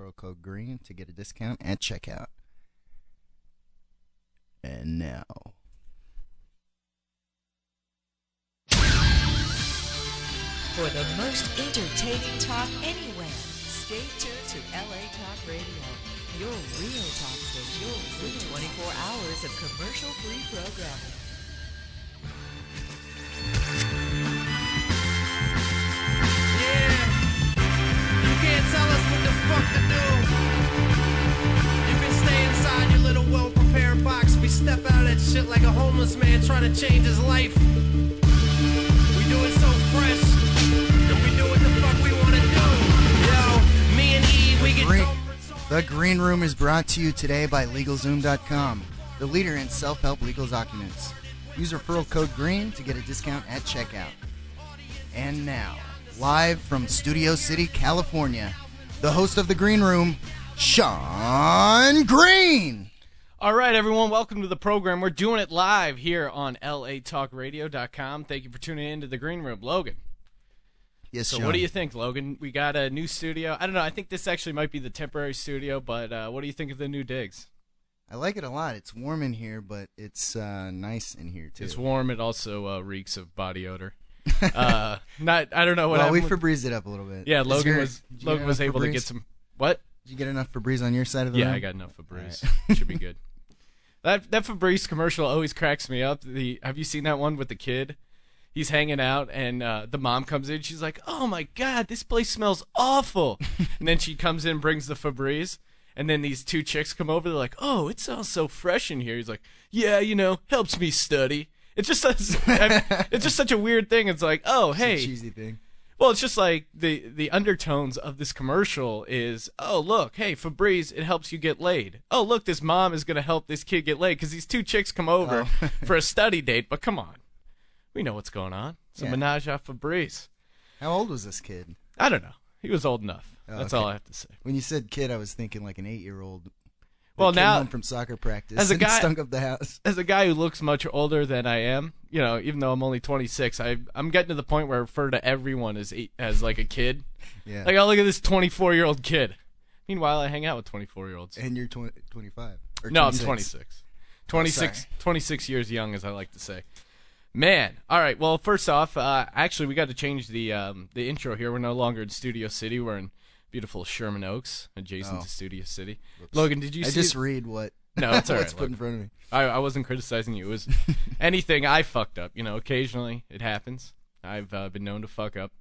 referral code GREEN to get a discount at checkout. And now. For the most entertaining talk anywhere, stay tuned to LA Talk Radio, your real talk station with 24 hours of commercial-free programming. Fuck to do. You can stay inside your little well-prepared box. We step out of that shit like a homeless man trying to change his life. We do it so fresh. And we do what the fuck we want to do. Yo, me and Eve, we get Green, the Green Room is brought to you today by LegalZoom.com, the leader in self-help legal documents. Use referral code GREEN to get a discount at checkout. And now, live from Studio City, California, the host of the Green Room, Sean Green. All right, everyone, welcome to the program. We're doing it live here on latalkradio.com. Thank you for tuning in to the Green Room. Logan, Yes, sir. so Sean. what do you think, Logan? We got a new studio. I don't know. I think this actually might be the temporary studio, but uh, what do you think of the new digs? I like it a lot. It's warm in here, but it's uh, nice in here too. It's warm. It also uh, reeks of body odor. Uh, not. I don't know what. well, we with- Febrezed it up a little bit. yeah, Logan your- was did you get Logan was able to get some. What? Did you get enough Febreze on your side of the Yeah, room? I got enough Febreze. All Should be good. That that Febreze commercial always cracks me up. The have you seen that one with the kid? He's hanging out and uh, the mom comes in. She's like, "Oh my god, this place smells awful." and then she comes in, brings the Febreze, and then these two chicks come over. They're like, "Oh, it smells so fresh in here." He's like, "Yeah, you know, helps me study." It's just it's just such a weird thing. It's like, "Oh, It's a hey, cheesy thing. well, it's just like the the undertones of this commercial is, oh look, hey Febreze, it helps you get laid. Oh look, this mom is gonna help this kid get laid because these two chicks come over Oh. for a study date. But come on, we know what's going on. It's a Yeah. menage a Febreze. How old was this kid? I don't know. He was old enough. Oh, That's okay. all I have to say. When you said kid, I was thinking like an eight-year-old. that Well, now- home from soccer practice As a guy- stunk up the house. As a guy who looks much older than I am, you know, even though I'm only 26, I I'm getting to the point where I refer to everyone as eight, as like a kid. Yeah. Like, oh look at this 24 year old kid. Meanwhile, I hang out with 24 year olds. and you're 20, 25. Or No, I'm 26. 26. 26, 26 years young, as I like to say. Man, all right. Well, first off, uh, actually, we got to change the um, the intro here. We're no longer in Studio City. We're in beautiful Sherman Oaks, adjacent Oh. to Studio City. Logan, did you I see? just read what. No, it's all what's right, put in look. front of me. I, I wasn't criticizing you. It was anything I fucked up. You know, occasionally it happens. I've uh, been known to fuck up.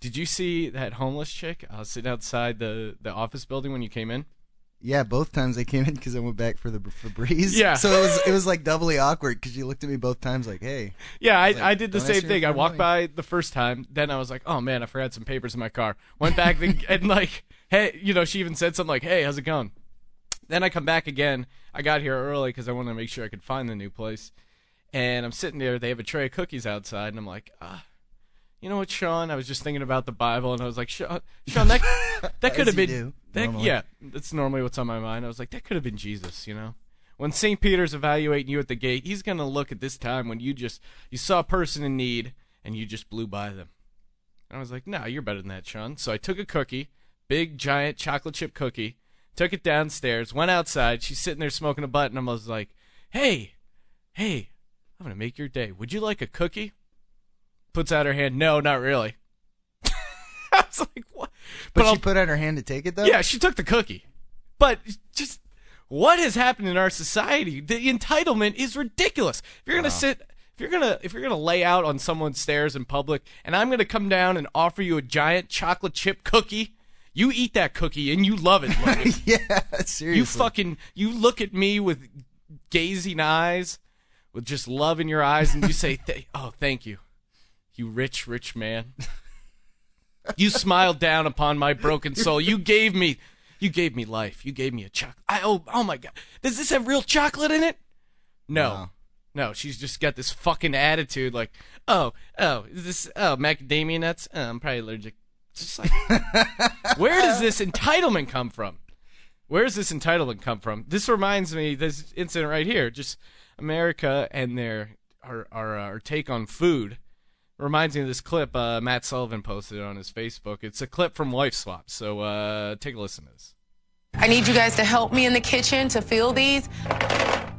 Did you see that homeless chick uh, sitting outside the the office building when you came in? Yeah, both times I came in because I went back for the Febreze. Yeah. So it was it was like doubly awkward because you looked at me both times like, hey. Yeah, I, Like, I did the same thing. I walked money. by the first time, then I was like, "Oh man, I forgot some papers in my car." Went back and, and like, "Hey," you know, she even said something like, "Hey, how's it going?" Then I come back again. I got here early because I wanted to make sure I could find the new place. And I'm sitting there. They have a tray of cookies outside, and I'm like, "Ah, you know what, Sean? I was just thinking about the Bible, and I was like, Sean, Sean that that could have been, do, that, normally. yeah, that's normally what's on my mind. I was like, that could have been Jesus, you know." When St. Peter's evaluating you at the gate, he's going to look at this time when you just you saw a person in need and you just blew by them. And I was like, "No, you're better than that, Sean." So I took a cookie, big giant chocolate chip cookie, took it downstairs, went outside. She's sitting there smoking a butt, and I was like, "Hey, hey, I'm gonna make your day. Would you like a cookie?" Puts out her hand. No, not really. I was like, "What?" But, I'll- she put out her hand to take it though. yeah, she took the cookie. But just what has happened in our society? The entitlement is ridiculous. If you're gonna sit, if you're gonna, if you're gonna lay out on someone's stairs in public, and I'm gonna come down and offer you a giant chocolate chip cookie, you eat that cookie and you love it. Yeah, seriously. you fucking, you look at me with gazing eyes, with just love in your eyes, and you say, "Oh, thank you, you rich, rich man." You smiled down upon my broken soul. You gave me, you gave me life. You gave me a chocolate. I oh oh my god, does this have real chocolate in it? No, No. no. She's just got this fucking attitude, like oh oh is this oh macadamia nuts? Oh, I'm probably allergic. Just like where does this entitlement come from? Where does this entitlement come from? This reminds me this incident right here, just America and their our our, our take on food reminds me of this clip uh, Matt Sullivan posted on his Facebook. It's a clip from Wife Swap. So uh, take a listen to this. I need you guys to help me in the kitchen to fill these.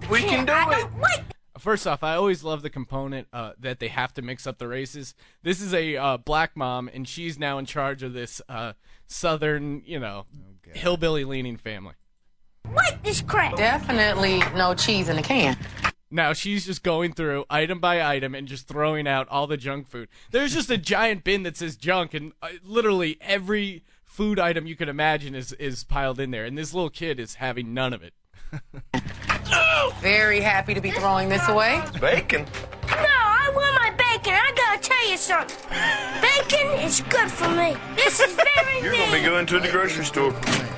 We can do it. First off, I always love the component uh, that they have to mix up the races. This is a uh, black mom, and she's now in charge of this uh, southern, you know, hillbilly leaning family. Wipe this crap. Definitely no cheese in the can. Now she's just going through item by item and just throwing out all the junk food. There's just a giant bin that says junk, and uh, literally every food item you can imagine is is piled in there. And this little kid is having none of it. Very happy to be throwing this away. Bacon. No, I want my bacon. I gotta tell you something. Bacon is good for me. This is very You're gonna be going to the grocery store.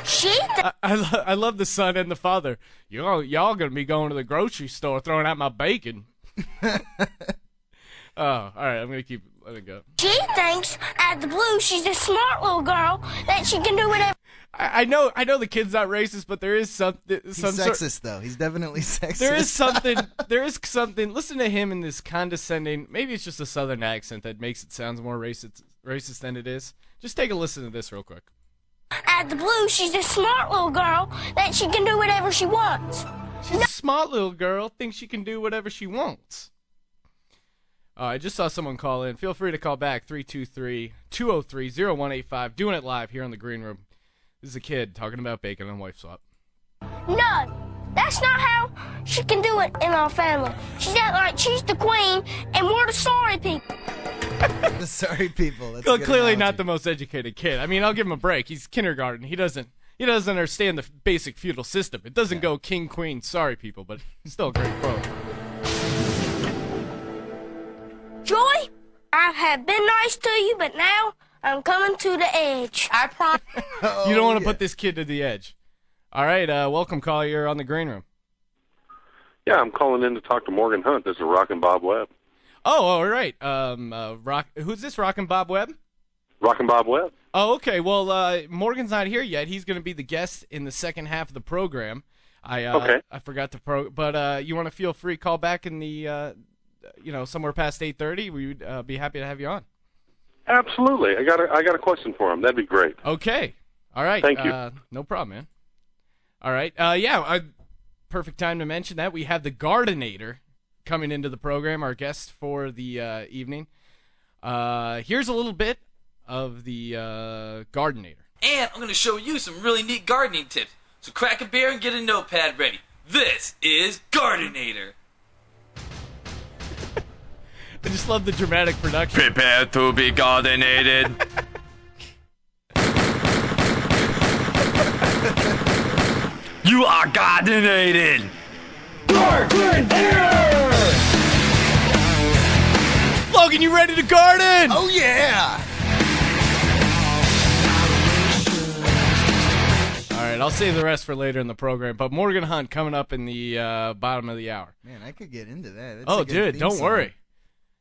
She th- I, I, lo- I love the son and the father. Y'all, y'all gonna be going to the grocery store throwing out my bacon. oh, all right. I'm gonna keep letting go. she thinks out of the blue she's a smart little girl that she can do whatever. I, I know, I know the kid's not racist, but there is something. He's Some sort- sexist though. He's definitely sexist. there is something. There is something. Listen to him in this condescending. Maybe it's just a southern accent that makes it sound more racist, racist than it is. Just take a listen to this real quick. At the blue, she's a smart little girl that she can do whatever she wants. She's a smart little girl. Thinks she can do whatever she wants. Uh, I just saw someone call in. Feel free to call back 323-203-0185. Doing it live here on the green room. This is a kid talking about bacon and wife swap. No, that's not how she can do it in our family. She's act like she's the queen and we're the sorry people. the sorry people. That's Well, clearly analogy. not the most educated kid. I mean, I'll give him a break. He's kindergarten. He doesn't he doesn't understand the basic feudal system. It doesn't go king queen sorry people, but still a great quote. Joy, I have been nice to you, but now I'm coming to the edge. I promise. Oh, you don't want to yeah. put this kid to the edge. All right, uh, welcome, caller. You're on the green room. Yeah, I'm calling in to talk to Morgan Hunt. This is Rockin' Bob Webb. Oh, all right. Um, uh, rock. Who's this? Rockin' Bob Webb. Rockin' Bob Webb. Oh, okay. Well, uh, Morgan's not here yet. He's going to be the guest in the second half of the program. I uh, Okay. I forgot to pro, but uh, you want to feel free call back in the uh, you know somewhere past eight thirty. We'd uh, be happy to have you on. Absolutely. I got a, I got a question for him. That'd be great. Okay. All right. Thank you. Uh, no problem, man. All right. Uh, yeah. I, perfect time to mention that we have the Gardenator coming into the program, our guest for the uh, evening. Uh, here's a little bit of the uh, Gardenator. And I'm going to show you some really neat gardening tips. So crack a beer and get a notepad ready. This is Gardenator. I just love the dramatic production. Prepare to be gardenated. you are gardenated. Logan, you ready to garden? Oh yeah. All right, I'll save the rest for later in the program. But Morgan Hunt coming up in the uh, bottom of the hour. Man, I could get into that. That's oh, a dude, don't song. worry.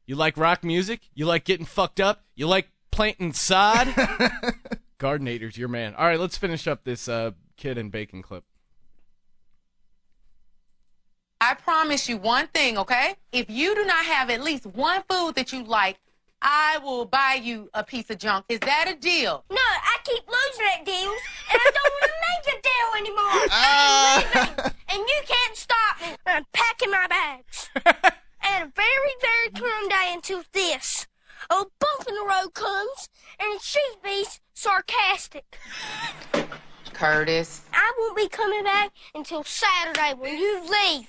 You like rock music? You like getting fucked up? You like planting sod? Gardenator's your man. All right, let's finish up this uh, kid and bacon clip. I promise you one thing, okay? If you do not have at least one food that you like, I will buy you a piece of junk. Is that a deal? No, I keep losing at deals, and I don't want to make a deal anymore. Ah. I'm leaving, and you can't stop me. I'm packing my bags. and a very, very calm day until this. A bump in the road comes, and she be's sarcastic. Curtis. I won't be coming back until Saturday when you leave.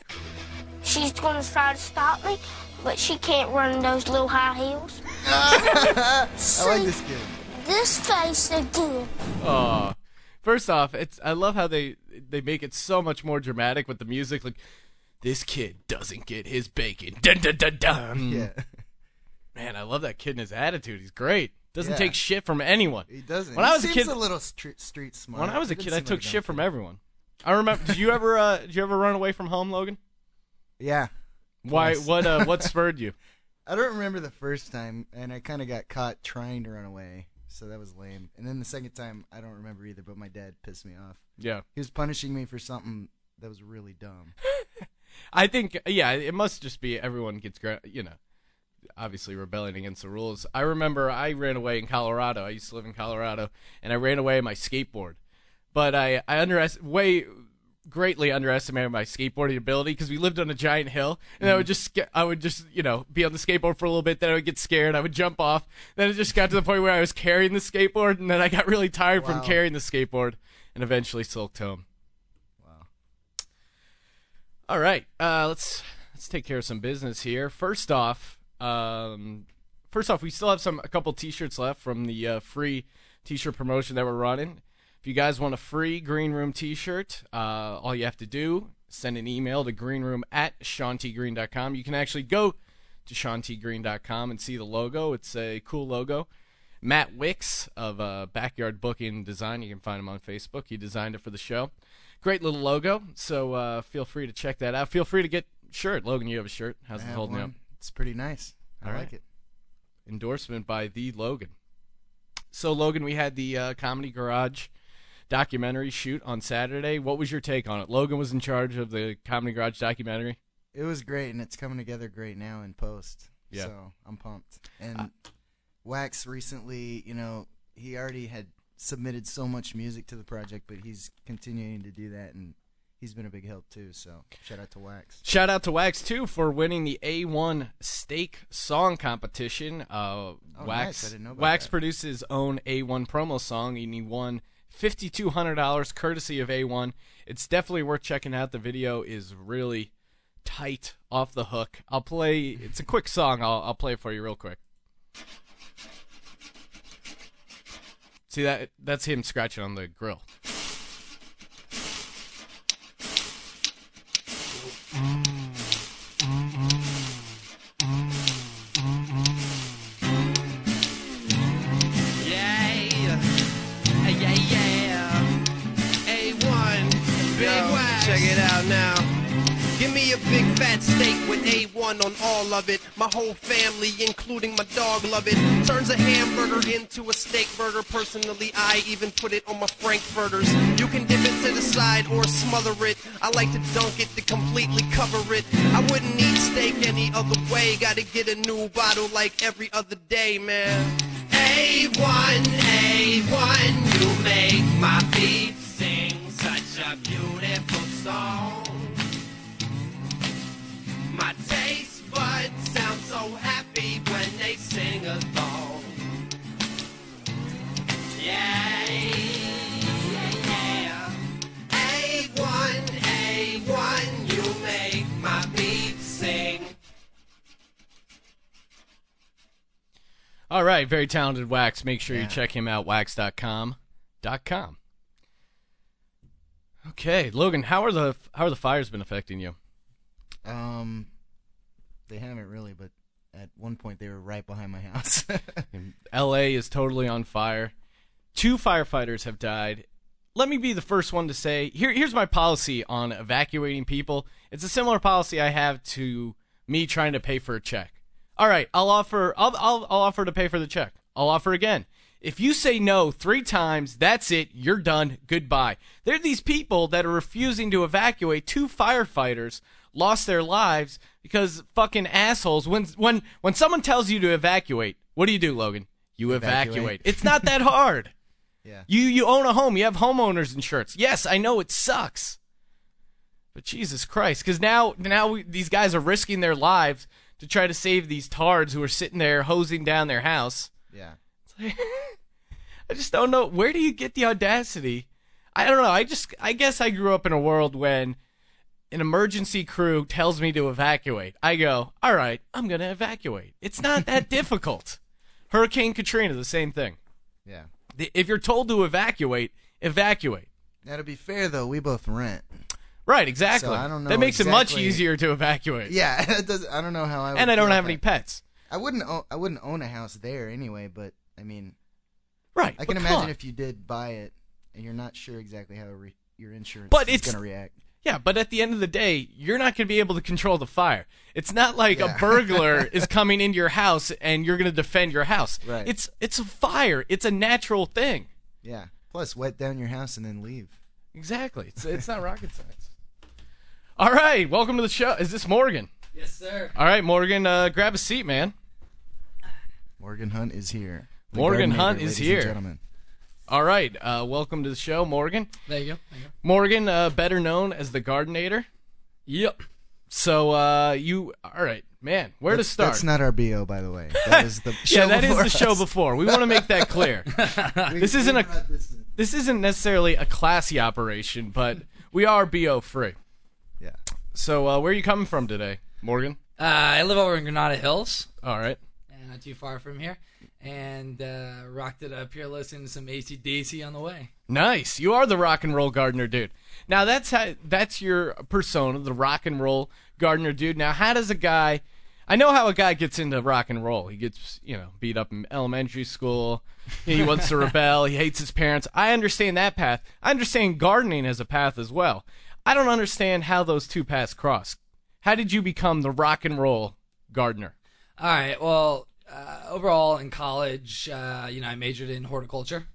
She's gonna try to stop me, but she can't run in those little high heels. I like this kid. this face again. Oh, first off, it's I love how they they make it so much more dramatic with the music. Like this kid doesn't get his bacon. Dun dun dun dun. Yeah. Man, I love that kid and his attitude. He's great. Doesn't Yeah. take shit from anyone. He doesn't. When He I was a kid- a little street, street smart. When I was a kid, I took shit from everyone. I remember. did you ever? Uh, did you ever run away from home, Logan? Yeah. Why? Twice. What? Uh, what spurred you? I don't remember the first time, and I kind of got caught trying to run away, so that was lame. And then the second time, I don't remember either, but my dad pissed me off. Yeah, He was punishing me for something that was really dumb. I think. Yeah, it must just be everyone gets. You know, obviously rebelling against the rules. I remember I ran away in Colorado. I used to live in Colorado, and I ran away on my skateboard. but I I underest way greatly underestimated my skateboarding ability because we lived on a giant hill, and I would mm-hmm. just sca- I would just you know be on the skateboard for a little bit, then I would get scared, I would jump off, then it just got to the point where I was carrying the skateboard, and then I got really tired from carrying the skateboard, and eventually sulked home. All right, uh, let's let's take care of some business here. First off, um, first off, we still have some a couple T-shirts left from the uh, free T-shirt promotion that we're running. If you guys want a free Green Room T-shirt, uh, all you have to do send an email to greenroom at shantigreen.com. You can actually go to shantigreen.com and see the logo. It's a cool logo. Matt Wicks of uh, Backyard Booking Design. You can find him on Facebook. He designed it for the show. Great little logo. So uh, feel free to check that out. Feel free to get shirt. Logan, you have a shirt. How's it holding one. up? It's pretty nice. I All like it. endorsement by the Logan. So Logan, we had the uh, Comedy Garage documentary shoot on Saturday. What was your take on it? Logan was in charge of the Comedy Garage documentary. It was great, and it's coming together great now in post. Yeah. So I'm pumped. And Uh, Wax recently, you know, he already had submitted so much music to the project, but he's continuing to do that, and he's been a big help too. So shout out to Wax. Shout out to Wax too for winning the A1 Steak Song Competition. Uh, Oh, Wax nice. I didn't know about Wax that. produced his own A1 promo song, and he won fifty two hundred dollars courtesy of A1. It's definitely worth checking out. The video is really tight, off the hook. I'll play. It's a quick song. I'll I'll play it for you real quick. See that? That's him scratching on the grill. fat steak with A1 on all of it. My whole family, including my dog, love it. Turns a hamburger into a steak burger. Personally, I even put it on my frankfurters. You can dip it to the side or smother it. I like to dunk it to completely cover it. I wouldn't eat steak any other way. Gotta get a new bottle like every other day, man. A1, A1, you make my beef right, very talented Wax. Make sure you check him out, wax.com. Dot com. Okay, Logan, how are the how are the fires been affecting you? Um, they haven't really, but at one point they were right behind my house. LA is totally on fire. Two firefighters have died. Let me be the first one to say here here's my policy on evacuating people. It's a similar policy I have to me trying to pay for a check. All right, I'll offer I'll I'll, I'll offer to pay for the check. I'll offer again. If you say no 3 times, that's it. You're done. Goodbye. There are these people that are refusing to evacuate. Two firefighters lost their lives because fucking assholes when when when someone tells you to evacuate, what do you do, Logan? You evacuate. Evacuate. It's not that hard. yeah. You you own a home. You have homeowners insurance. Yes, I know it sucks. But Jesus Christ, because now now we, these guys are risking their lives to try to save these tards who are sitting there hosing down their house. Yeah. I just don't know where do you get the audacity? I don't know. I just I guess I grew up in a world when an emergency crew tells me to evacuate. I go, "All right, I'm going to evacuate." It's not that difficult. Hurricane Katrina, the same thing. Yeah. If you're told to evacuate, evacuate. Now to be fair though, we both rent. Right, exactly. So I don't know that makes it much easier to evacuate. Yeah, it does, I don't know how I. Would and I don't have if any pets. I wouldn't. Own, I wouldn't own a house there anyway. But I mean, Right. I can imagine if you did buy it and you're not sure exactly how re- your insurance But is it's- going to react. Yeah, but at the end of the day, you're not going to be able to control the fire. It's not like Yeah. a burglar is coming into your house and you're going to defend your house. Right. It's it's a fire. It's a natural thing. Yeah. Plus, wet down your house and then leave. Exactly. It's it's not rocket science. All right, welcome to the show. Is this Morgan? Yes, sir. All right, Morgan, uh, grab a seat, man. Morgan Hunt is here. The Morgan Hunt is ladies and here. gentlemen. All right. Uh, welcome to the show, Morgan. There you go. There you go. Morgan, uh, better known as the Gardenator. Yep. So uh, you, all right, man. Where That's- to start? That's not our BO, by the way. That is the show yeah, that is before the show before. We want to make that clear. We- this isn't a this this isn't necessarily a classy operation, but we are BO free. Yeah. So uh, where are you coming from today, Morgan? Uh, I live over in Granada Hills, All right. and not too far from here, and uh, rocked it up here listening to some ACDC on the way. Nice. You are the rock and roll gardener dude. Now that's how that's your persona, the rock and roll gardener dude. Now how does a guy I know how a guy gets into rock and roll. He gets, you know, beat up in elementary school. He wants to rebel. He hates his parents. I understand that path. I understand gardening as a path as well. I don't understand how those two paths cross. How did you become the rock and roll gardener? All right. Well, uh, overall in college, uh, you know, I majored in horticulture.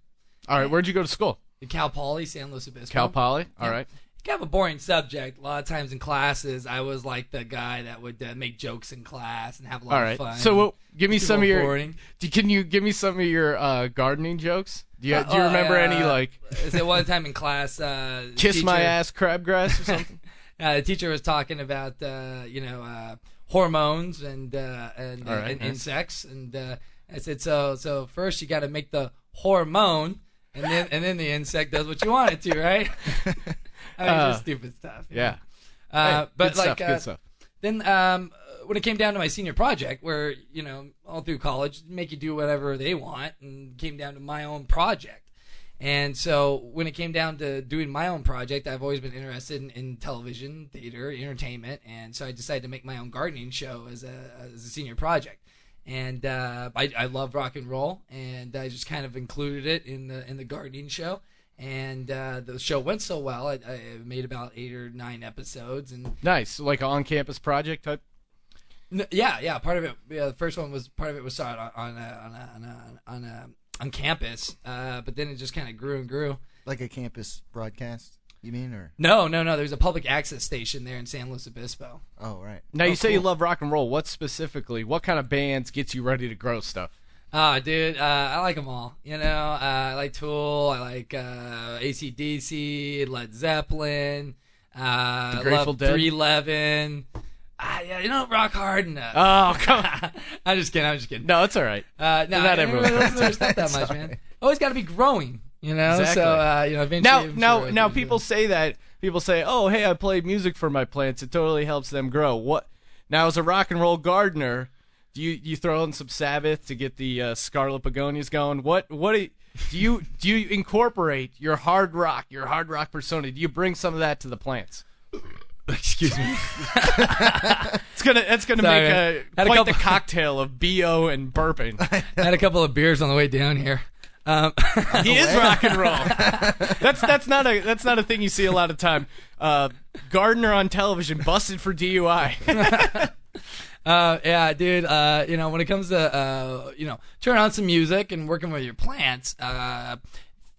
All right, where'd you go to school? Cal Poly, San Luis Obispo. Cal Poly. All Yeah. right. Kind of a boring subject. A lot of times in classes, I was like the guy that would uh, make jokes in class and have a lot All of right. fun. So what, give me some of your. boring. Do, can you give me some of your uh, gardening jokes? Do you, do you Uh, remember any uh, like Is it one time in class? Uh, kiss my teacher- ass crabgrass or something? Uh, the teacher was talking about uh, you know uh, hormones and uh, and, right, and nice. insects, and uh, I said so. So first you got to make the hormone, and then and then the insect does what you want it to, right? I mean, Uh, just stupid stuff. you yeah. know? Uh, Hey, but good like stuff, good uh, stuff. then um, when it came down to my senior project, where you know all through college make you do whatever they want, and came down to my own project. And so when it came down to doing my own project, I've always been interested in, in television, theater, entertainment, and so I decided to make my own gardening show as a as a senior project. And uh, I, I love rock and roll, and I just kind of included it in the in the gardening show. And uh, the show went so well, I, I made about eight or nine episodes, and Nice, like an on-campus project type. N- Yeah, yeah. Part of it, yeah, the first one was part of it was shot on on uh, on uh, on, uh, on, uh, on campus, uh, but then it just kind of grew and grew. Like a campus broadcast, you mean, or No, no, no. There's a public access station there in San Luis Obispo. oh right. Now Oh, you say you love rock and roll. What specifically? What kind of bands gets you ready to grow stuff? Ah, dude, uh, I like them all. You know, uh, I like Tool, I like uh, ACDC, Led Zeppelin, uh, The Grateful love Dead? 311. Ah, yeah, you don't rock hard enough. Oh, come on. I'm just kidding. I'm just kidding. No, it's all right. Uh, no, Not I everyone really does. listen to their stuff that much, man. Always got to be growing, you know. Exactly. So uh, you know, eventually. Now, now, now, people say that people say, "Oh, hey, I play music for my plants. It totally helps them grow." What? Now, as a rock and roll gardener, do you you throw in some Sabbath to get the uh, scarlet begonias going? What? What? Do you, do you do you incorporate your hard rock, your hard rock persona? Do you bring some of that to the plants? Excuse me. It's gonna it's gonna Sorry, make a Had a quite couple- the cocktail of bo and burping. I had a couple of beers on the way down here. Um, He is rock and roll. that's that's not a that's not a thing you see a lot of time. Uh, Gardner on television busted for DUI. Uh, yeah, dude. Uh, you know, when it comes to uh, you know, turn on some music and working with your plants. Uh,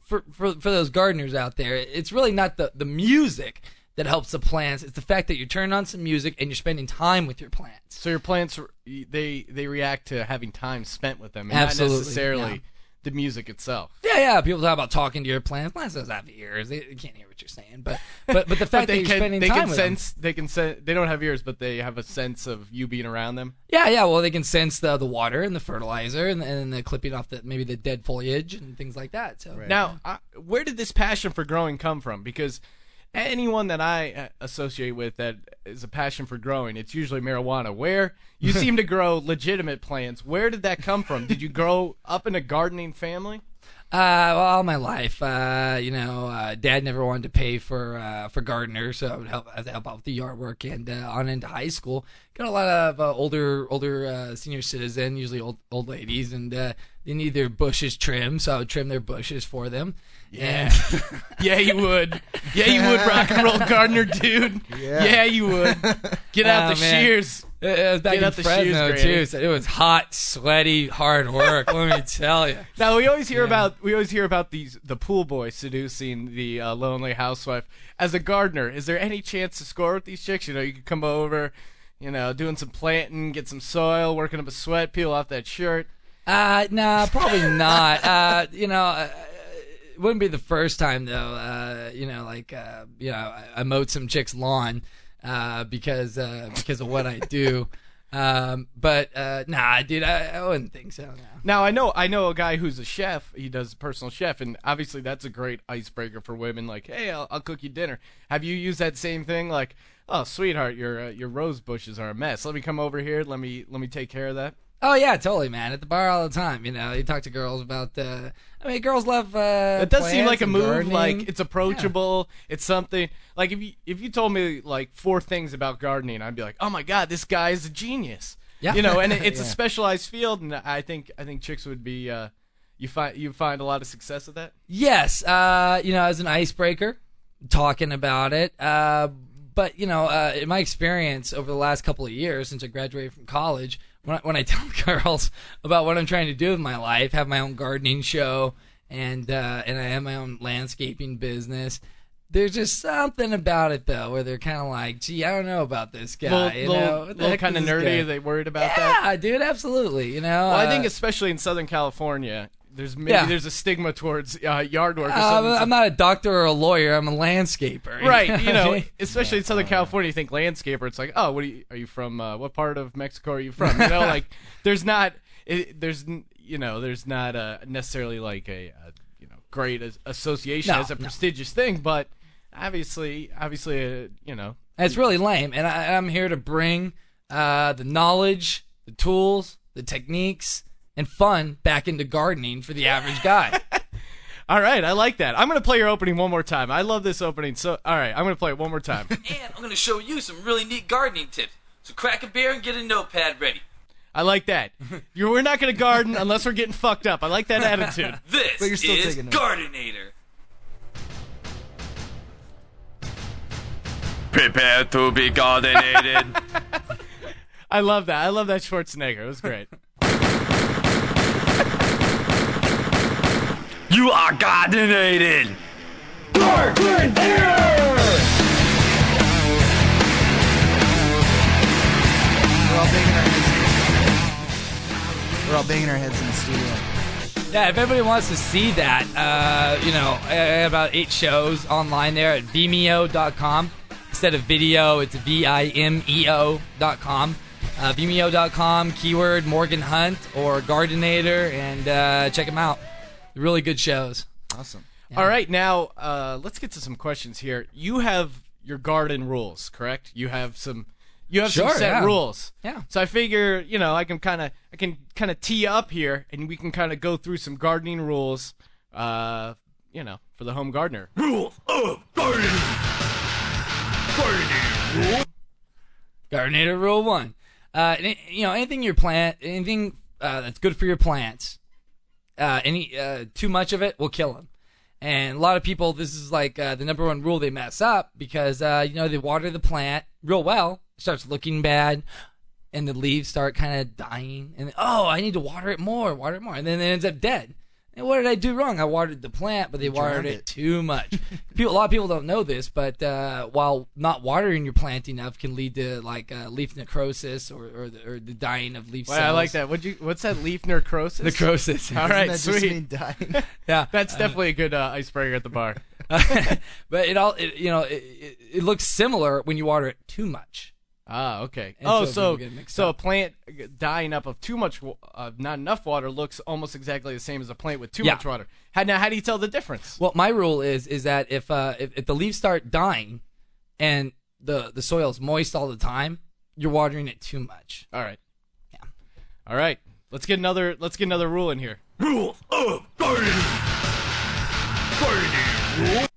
for for for those gardeners out there, it's really not the the music that helps the plants. It's the fact that you're turning on some music and you're spending time with your plants. so your plants they they react to having time spent with them, and Absolutely, not necessarily yeah. The music itself. Yeah, yeah. People talk about talking to your plants. Plants don't have ears; they, they can't hear what you're saying. But but but the But fact that they you're can spending they time can with sense they can sense they don't have ears, but they have a sense of you being around them. them. Yeah, yeah. Well, they can sense the the water and the fertilizer and and the clipping off the maybe the dead foliage and things like that. So Now, uh, where did this passion for growing come from? Because anyone that I uh, associate with that is a passion for growing, it's usually marijuana. Where you seem to grow legitimate plants, where did that come from? Did you grow up in a gardening family? Uh, well, all my life, uh, you know, uh, Dad never wanted to pay for uh, for gardeners, so I would help I would help out with the yard work. And uh, on into high school, got a lot of uh, older older uh, senior citizen, usually old old ladies, and uh, they need their bushes trimmed, so I would trim their bushes for them. Yeah. yeah, you would. Yeah, you would, rock and roll gardener, dude. Yeah, you would. Get out Oh, the man. shears. It, it was back Get in out the Fresno shoes, too, so it was hot, sweaty, hard work. let me tell you. Now we always hear about we always hear about these the pool boy seducing the uh, lonely housewife. As a gardener, is there any chance to score with these chicks? You know, you could come over, you know, doing some planting, get some soil, working up a sweat, peel off that shirt. Uh, nah, probably not. Uh, you know, uh, it wouldn't be the first time though. Uh, you know, like uh, you know, I, I mowed some chick's lawn uh, because uh, because of what I do. Um, but uh, nah, dude, I, I wouldn't think so. No. Now I know I know a guy who's a chef. He does personal chef, and obviously that's a great icebreaker for women. Like, hey, I'll, I'll cook you dinner. Have you used that same thing? Like, oh, sweetheart, your uh, your rose bushes are a mess. Let me come over here. Let me let me take care of that. Oh yeah, totally, man. At the bar all the time. You know, you talk to girls about. Uh, I mean, girls love. Uh, It does seem like a move. gardening. Like it's approachable. It's something. Like if you if you told me like four things about gardening, I'd be like, oh my god, this guy is a genius. Yeah. You know, and it, it's a specialized field, and I think I think chicks would be. Uh, you find you find a lot of success with that. Yes, uh, you know, as an icebreaker, talking about it. Uh, but you know, uh, in my experience over the last couple of years since I graduated from college, when I, when I tell girls about what I'm trying to do with my life, have my own gardening show, and uh, and I have my own landscaping business. There's just something about it though, where they're kind of like, "Gee, I don't know about this guy." little you know, little kind of nerdy. guy? Are they worried about that? Yeah, dude, absolutely. You know, Well, I uh, think especially in Southern California, there's maybe Yeah. there's a stigma towards uh, yard work. Or uh. I'm not a doctor or a lawyer. I'm a landscaper. right. You know, especially in Southern California, you think landscaper. It's like, oh, what are you? Are you from? Uh, what part of Mexico are you from? You know, like there's not. It, there's you know, there's not uh, necessarily like a, a you know great as- association No, as a no. prestigious thing, but obviously, obviously, uh, you know, it's really lame. And I, I'm here to bring uh, the knowledge, the tools, the techniques, and fun back into gardening for the average guy. All right, I like that. I'm gonna play your opening one more time. I love this opening. So, all right, I'm gonna play it one more time. And I'm going to show you some really neat gardening tips. So crack a beer and get a notepad ready. I like that. You're, we're not gonna garden unless we're getting fucked up. I like that attitude. This But you're still is taking notes. Gardenator. Prepare to be gardenated. I love that. I love that Schwarzenegger. It was great. You are gardenated. We're all banging our heads. We're all banging our heads in the studio. yeah, if everybody wants to see that, uh, you know, I have about eight shows online there at Vimeo.com. Instead of video, it's V I M E O.com. Uh, Vimeo.com, keyword Morgan Hunt or Gardenator, and uh, check them out. Really good shows. Awesome. All right, now uh, let's get to some questions here. You have your garden rules, correct? You have some. You have Sure, some set yeah. rules. Yeah. So I figure, you know, I can kind of, I can kind of tee up here, and we can kind of go through some gardening rules. Uh, you know, for the home gardener. Rules of gardening. Gardening. Gardenator rule one. Uh, you know, anything your plant, anything uh, that's good for your plants, uh, any uh, too much of it will kill them. And a lot of people, this is like uh, the number one rule they mess up because uh, you know they water the plant real well, starts looking bad, and the leaves start kind of dying. And oh, I need to water it more, water it more, and then it ends up dead. And what did I do wrong? I watered the plant, but they watered it, it. too much. people, a lot of people don't know this, but uh, while not watering your plant enough can lead to like uh, leaf necrosis or or the, or the dying of leaf Well, cells. I like that. What you? What's that? Leaf necrosis. Necrosis. All Doesn't that sweet. just mean dying? yeah, That's definitely a good uh, icebreaker at the bar. but it all it, you know it, it, it looks similar when you water it too much. Ah, okay. And oh, so so people get mixed so a plant dying up of too much, uh, not enough water, looks almost exactly the same as a plant with too Yeah. much water. How, now, how do you tell the difference? Well, my rule is is that if uh if, if the leaves start dying and the the soil is moist all the time, you're watering it too much. All right. Yeah. All right. Let's get another. Let's get another rule in here. Rule of gardening. Gardening.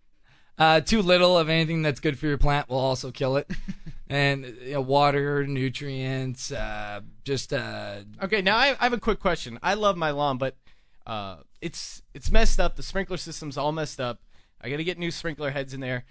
Uh, too little of anything that's good for your plant will also kill it. and you know, water, nutrients, uh, just uh, Okay. Now I, I have a quick question. I love my lawn, but uh, it's it's messed up. The sprinkler system's all messed up. I got to get new sprinkler heads in there.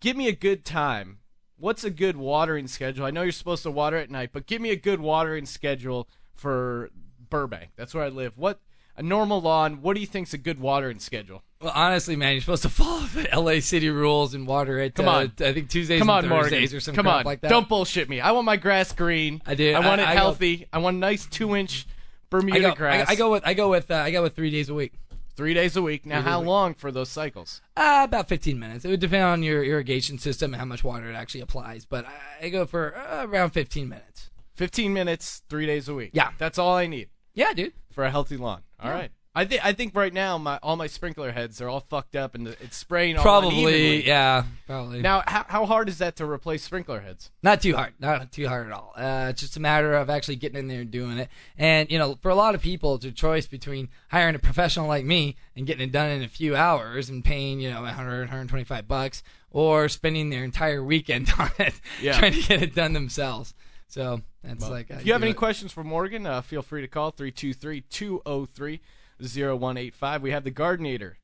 Give me a good time. What's a good watering schedule? I know you're supposed to water at night, but give me a good watering schedule for Burbank. That's where I live. What a normal lawn? What do you think's a good watering schedule? well, honestly, man, you're supposed to follow the LA City rules and water it. Come uh, on. I think Tuesdays Come and on, Thursdays Morgan. or some Come on. like that. Don't bullshit me. I want my grass green. I do. I want I- it I go- healthy. I want a nice two inch Bermuda I go, grass. I, I go with I go with uh, I go with three days a week. Three days a week. Now, Three how week. long for those cycles? Uh, about 15 minutes. It would depend on your irrigation system and how much water it actually applies, but I go for uh, around 15 minutes. 15 minutes, three days a week. Yeah. That's all I need Yeah, dude. for a healthy lawn. All right. Yeah. I think I think right now my all my sprinkler heads are all fucked up and it's spraying all Probably, yeah, probably. Now, how, how hard is that to replace sprinkler heads? Not too hard. Not too hard at all. Uh, it's just a matter of actually getting in there and doing it. And, you know, for a lot of people, it's a choice between hiring a professional like me and getting it done in a few hours and paying, you know, 100, 125 bucks or spending their entire weekend on it Yeah. trying to get it done themselves. So that's like. If you have any questions for Morgan, uh, feel free to call 323-203-0185. We have the Gardenator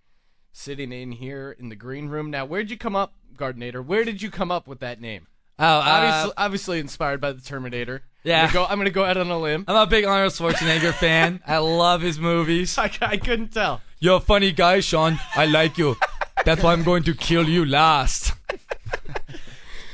sitting in here in the green room. Now, where'd you come up, Gardenator? Where did you come up with that name? Oh, uh, obviously, obviously inspired by the Terminator. Yeah. I'm gonna go, I'm gonna go out on a limb. I'm a big Arnold Schwarzenegger fan. I love his movies. I, I couldn't tell. You're a funny guy, Sean. I like you. That's why I'm going to kill you last.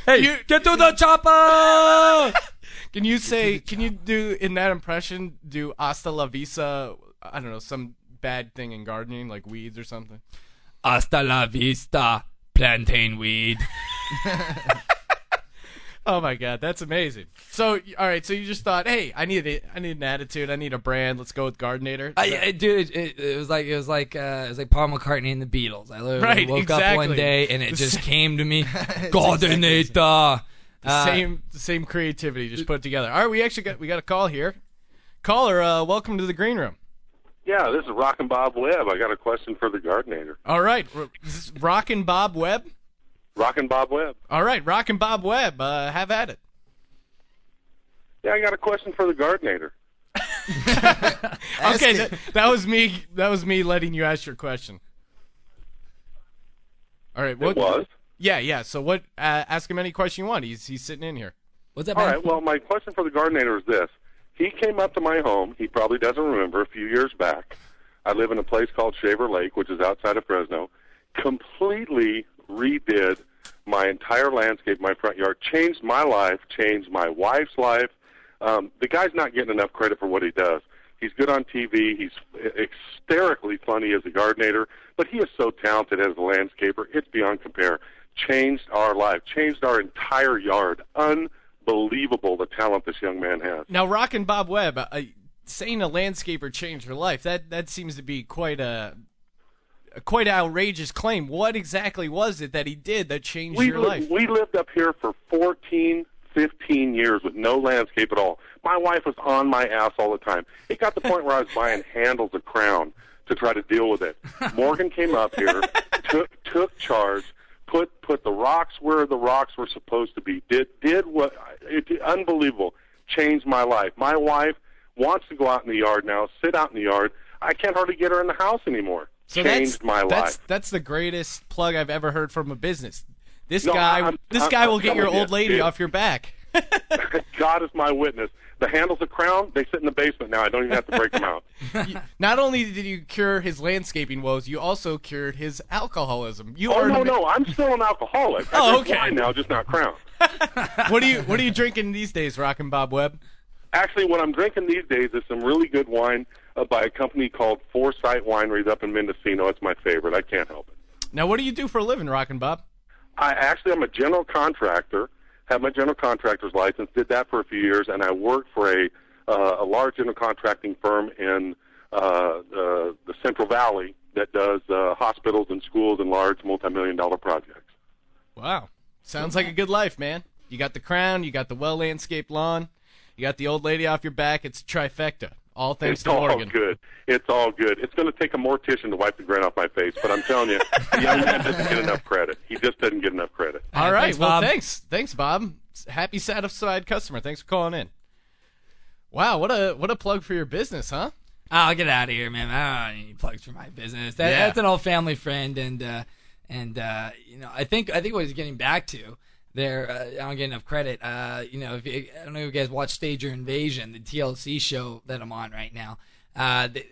hey, you, get to the chopper! Can you say? Can you do in that impression? Do hasta la vista? I don't know some bad thing in gardening, like weeds or something. Hasta la vista, plantain weed. Oh my god, that's amazing. So, all right, so you just thought, hey, I need a, I need an attitude, I need a brand. Let's go with Gardenator. I, I dude, it, it was like it was like uh, it was like Paul McCartney and the Beatles. I literally Right, woke up one day and it just came to me. exactly Gardenator. The Uh, same, same creativity, just put it together. All right, we actually got we got a call here. Caller, uh, welcome to the green room. Yeah, this is Rockin' Bob Webb. I got a question for the Gardenator. All right, r- this is Rockin' Bob Webb. Rockin' Bob Webb. All right, Rockin' Bob Webb. Uh, have at it. Yeah, I got a question for the Gardenator. okay, that, that was me. That was me letting you ask your question. All right, what It was. Yeah, yeah. So what? Uh, ask him any question you want. He's he's sitting in here. What's that? All man? right. Well, my question for the gardener is this: He came up to my home. He probably doesn't remember. A few years back, I live in a place called Shaver Lake, which is outside of Fresno. Completely redid my entire landscape, my front yard, changed my life, changed my wife's life. Um, the guy's not getting enough credit for what he does. He's good on TV. He's hysterically funny as a gardener, but he is so talented as a landscaper. It's beyond compare. Changed our life, changed our entire yard. Unbelievable the talent this young man has. Now, Rockin' Bob Webb, uh, saying a landscaper changed her life. That that seems to be quite a, a quite outrageous claim. What exactly was it that he did that changed we your li- life? we lived up here for 14, 15 years with no landscape at all. My wife was on my ass all the time. It got to the point where I was buying handles of crown to try to deal with it. Morgan came up here, took took charge, put put the rocks where the rocks were supposed to be. Did did what? It, unbelievable. Changed my life. My wife wants to go out in the yard now, sit out in the yard. I can't hardly get her in the house anymore. So Changed that's, my that's, life. That's the greatest plug I've ever heard from a business. This No, guy, I'm- this I'm- guy I'm will get your old lady off your back. God is my witness. The handles of crown, they sit in the basement now. I don't even have to break them out. You- Not only did you cure his landscaping woes, you also cured his alcoholism. You Oh no, no, I'm still an alcoholic. I Oh, drink okay. wine now, just not crown. What are you What are you drinking these days, Rockin' Bob Webb? Actually, what I'm drinking these days is some really good wine uh, by a company called Foresight Wineries up in Mendocino. It's my favorite. I can't help it. Now, what do you do for a living, Rockin' Bob? I actually I'm a general contractor. Have my general contractor's license. Did that for a few years, and I worked for a uh, a large general contracting firm in uh, the the Central Valley that does uh, hospitals and schools and large multi-million dollar projects. Wow, sounds like a good life, man. You got the crown, you got the well landscaped lawn, you got the old lady off your back. It's a trifecta. All thanks it's to all Morgan. good. It's all good. It's going to take a mortician to wipe the grin off my face, but I'm telling you, the young man doesn't get enough credit. He just doesn't get enough credit. All right, thanks, well, Bob. thanks, thanks, Bob. Happy satisfied customer. Thanks for calling in. Wow, what a what a plug for your business, huh? I'll get out of here, man. I don't need any plugs for my business. That, Yeah. That's an old family friend, and uh, and uh, you know, I think I think what he's getting back to there. Uh, I don't get enough credit. Uh, you know, if you, I don't know if you guys watch Stage Your Invasion, the TLC show that I'm on right now. Uh, the,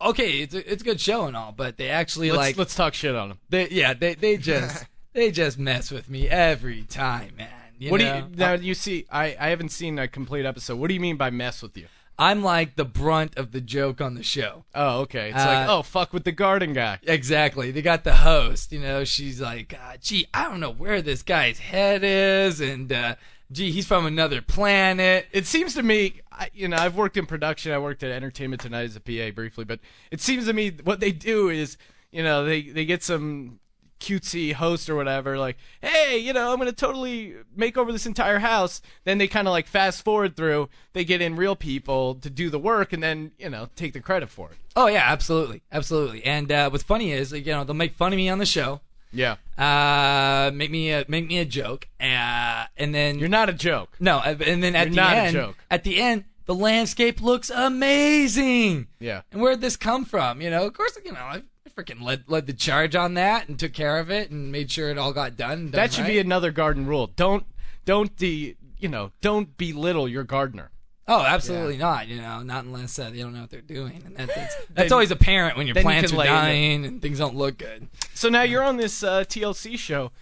okay, it's a, it's a good show and all, but they actually Let's like let's talk shit on them. they yeah they they just they just mess with me every time, man. You what know? do you now? You see, I I haven't seen a complete episode. What do you mean by mess with you? I'm like the brunt of the joke on the show. Oh, okay. It's Uh, like, oh, fuck with the garden guy. Exactly. They got the host. You know, she's like, uh, gee, I don't know where this guy's head is, and uh, gee, he's from another planet. It seems to me, I, you know, I've worked in production. I worked at Entertainment Tonight as a PA briefly, but it seems to me what they do is, you know, they they get some cutesy host or whatever, like, hey, you know, I'm gonna totally make over this entire house. Then they kind of like fast forward through. They get in real people to do the work, and then you know take the credit for it. Oh yeah, absolutely, absolutely. And uh, what's funny is, you know, they'll make fun of me on the show. Yeah. Uh, make me a, make me a joke, uh, and then you're not a joke. No, uh, and then at You're the not a end, joke. at the end, the landscape looks amazing. Yeah. And where'd this come from? You know, of course, you know, I freaking led led the charge on that and took care of it and made sure it all got done. done That should be another garden rule. Don't don't de you know don't belittle your gardener. Oh, absolutely not. You know, not unless uh, they don't know what they're doing, and that, that's that's Then- always apparent when your then you plants are dying and things don't look good. So now you're on this uh, TLC show.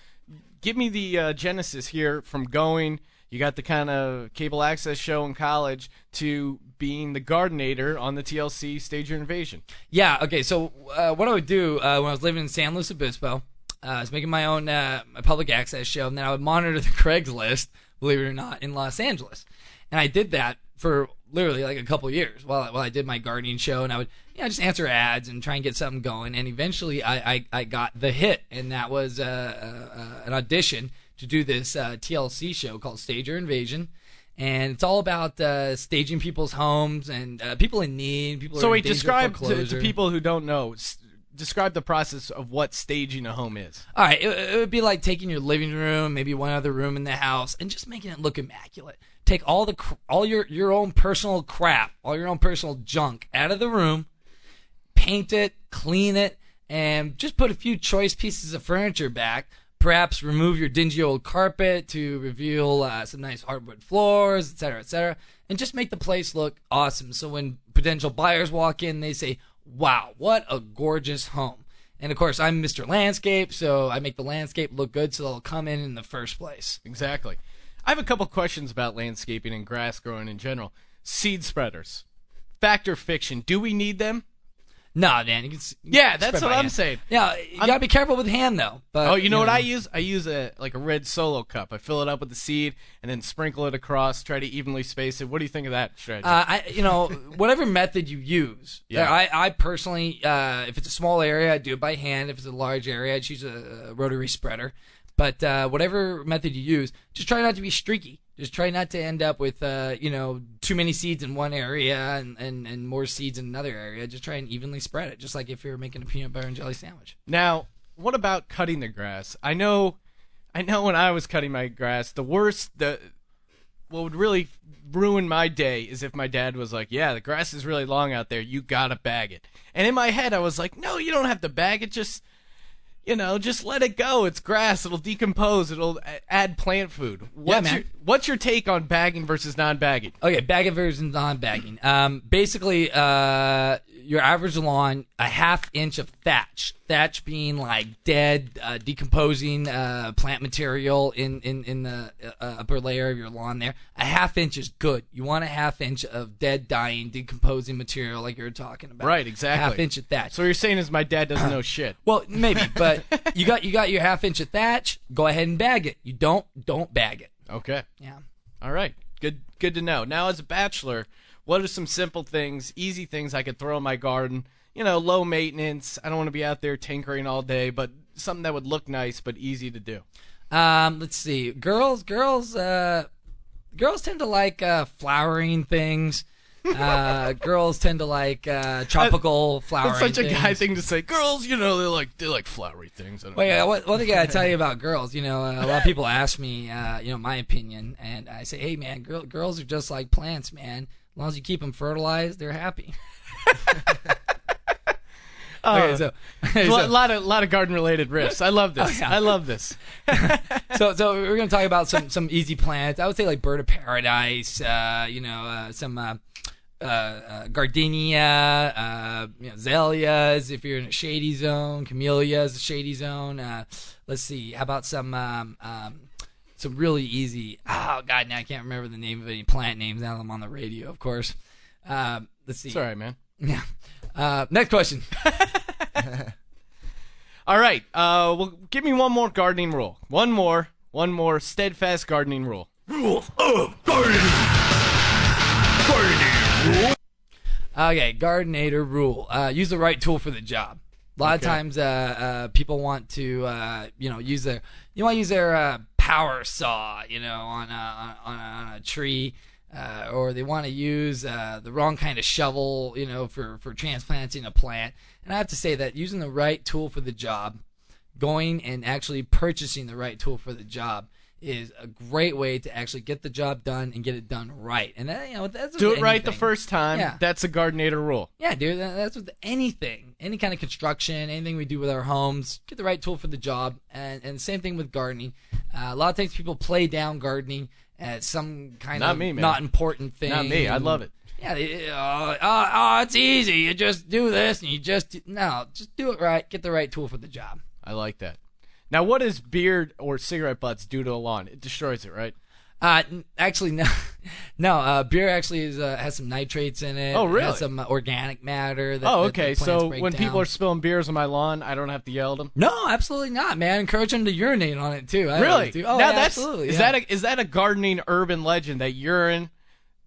Give me the uh, genesis here from going. You got the kind of cable access show in college to being the gardenator on the TLC Stage Your Invasion. Yeah. Okay. So uh, what I would do uh, when I was living in San Luis Obispo, uh, I was making my own uh, my public access show, and then I would monitor the Craigslist, believe it or not, in Los Angeles, and I did that for literally like a couple years while while I did my gardening show, and I would you know just answer ads and try and get something going, and eventually I I, I got the hit, and that was uh, uh, an audition to do this TLC show called Stage Your Invasion. And it's all about uh, staging people's homes and uh, people in need. People So wait, describe to, to people who don't know. s- Describe the process of what staging a home is. All right, it, it would be like taking your living room, maybe one other room in the house, and just making it look immaculate. Take all the all your your own personal crap, all your own personal junk out of the room, paint it, clean it, and just put a few choice pieces of furniture back. Perhaps remove your dingy old carpet to reveal uh, some nice hardwood floors, etc., etc., and just make the place look awesome. So when potential buyers walk in, they say, "Wow, what a gorgeous home!" And of course, I'm Mr. Landscape, so I make the landscape look good, so they'll come in in the first place. Exactly. I have a couple questions about landscaping and grass growing in general. Seed spreaders, fact or fiction? Do we need them? Nah, man. You can, you Yeah, that's what I'm hand. saying. Yeah, you I'm- gotta be careful with hand though. But oh, you know what know. I use? I use a like a red solo cup. I fill it up with the seed and then sprinkle it across. Try to evenly space it. What do you think of that strategy? Uh, I, you know, whatever method you use. Yeah. I, I personally, uh, if it's a small area, I do it by hand. If it's a large area, I choose a, a rotary spreader. But uh, whatever method you use, just try not to be streaky. Just try not to end up with, uh, you know, too many seeds in one area and, and, and more seeds in another area. Just try and evenly spread it, just like if you're making a peanut butter and jelly sandwich. Now, what about cutting the grass? I know, I know. When I was cutting my grass, the worst, the what would really ruin my day is if my dad was like, "Yeah, the grass is really long out there. You gotta bag it." And in my head, I was like, "No, you don't have to bag it. Just, you know, just let it go. It's grass. It'll decompose. It'll add plant food." What's man. your What's your take on bagging versus non-bagging? Okay, bagging versus non-bagging. Um, basically, uh, your average lawn, a half inch of thatch. Thatch being like dead, uh, decomposing uh, plant material in in in the uh, upper layer of your lawn. There, a half inch is good. You want a half inch of dead, dying, decomposing material, like you were talking about. Right, exactly. Half inch of thatch. So what you're saying is my dad doesn't know shit. Well, maybe, but you got you got your half inch of thatch. Go ahead and bag it. You don't, don't bag it. Okay. Yeah. All right. Good good to know. Now as a bachelor, what are some simple things, easy things I could throw in my garden? You know, low maintenance. I don't want to be out there tinkering all day, but something that would look nice but easy to do. Um, let's see. Girls, girls, uh, girls tend to like uh, flowering things. Uh, girls tend to like uh, tropical flowering. That's such a things. guy thing to say. Girls, you know, they like they like flowery things. I don't Wait, uh, one, one thing I tell you about girls, you know, uh, a lot of people ask me, uh, you know, my opinion, and I say, hey, man, girl, girls are just like plants, man. As long as you keep them fertilized, they're happy. okay, so, a so- lot, lot of lot of garden related riffs. I love this. Oh, yeah. I love this. so so we're gonna talk about some some easy plants. I would say like bird of paradise. Uh, you know, uh, some uh, uh, uh, gardenia, uh, you know, azaleas. If you're in a shady zone, camellias, a shady zone. Uh, let's see. How about some um, um, some really easy? Oh God, now I can't remember the name of any plant names. Now that I'm on the radio, of course. Um, let's see. It's all right, man. Yeah. Uh, next question. All right. Uh, well, give me one more gardening rule. One more. One more steadfast gardening rule. Rules of gardening. Gardening rule. Okay, gardenator rule. Uh, use the right tool for the job. A lot of times, uh, uh, people want to, uh, you know, use their, you want to use their uh, power saw, you know, on a on a, on a tree, uh, or they want to use uh, the wrong kind of shovel, you know, for for transplanting a plant. And I have to say that using the right tool for the job, going and actually purchasing the right tool for the job is a great way to actually get the job done and get it done right. And that, you know, that's Do it right the first time. Yeah. That's a gardenator rule. Yeah, dude, that's with anything, any kind of construction, anything we do with our homes. Get the right tool for the job, and and same thing with gardening. Uh, a lot of times people play down gardening as some kind Not of me, man. not important thing. Not me. I love it. Yeah, it- uh, oh, oh, it's easy. You just do this, and you just no, just do it right. Get the right tool for the job. I like that. Now, what does beer or cigarette butts do to a lawn? It destroys it, right? Uh, actually, no, no. Uh, beer actually is, uh, has some nitrates in it. Oh, It really? has some uh, organic matter. That, oh, okay. So when down. people are spilling beers on my lawn, I don't have to yell at them. No, absolutely not, man. Encourage them to urinate on it too. I Really? Oh, now yeah, that's absolutely. is yeah. that a, is that a gardening urban legend that urine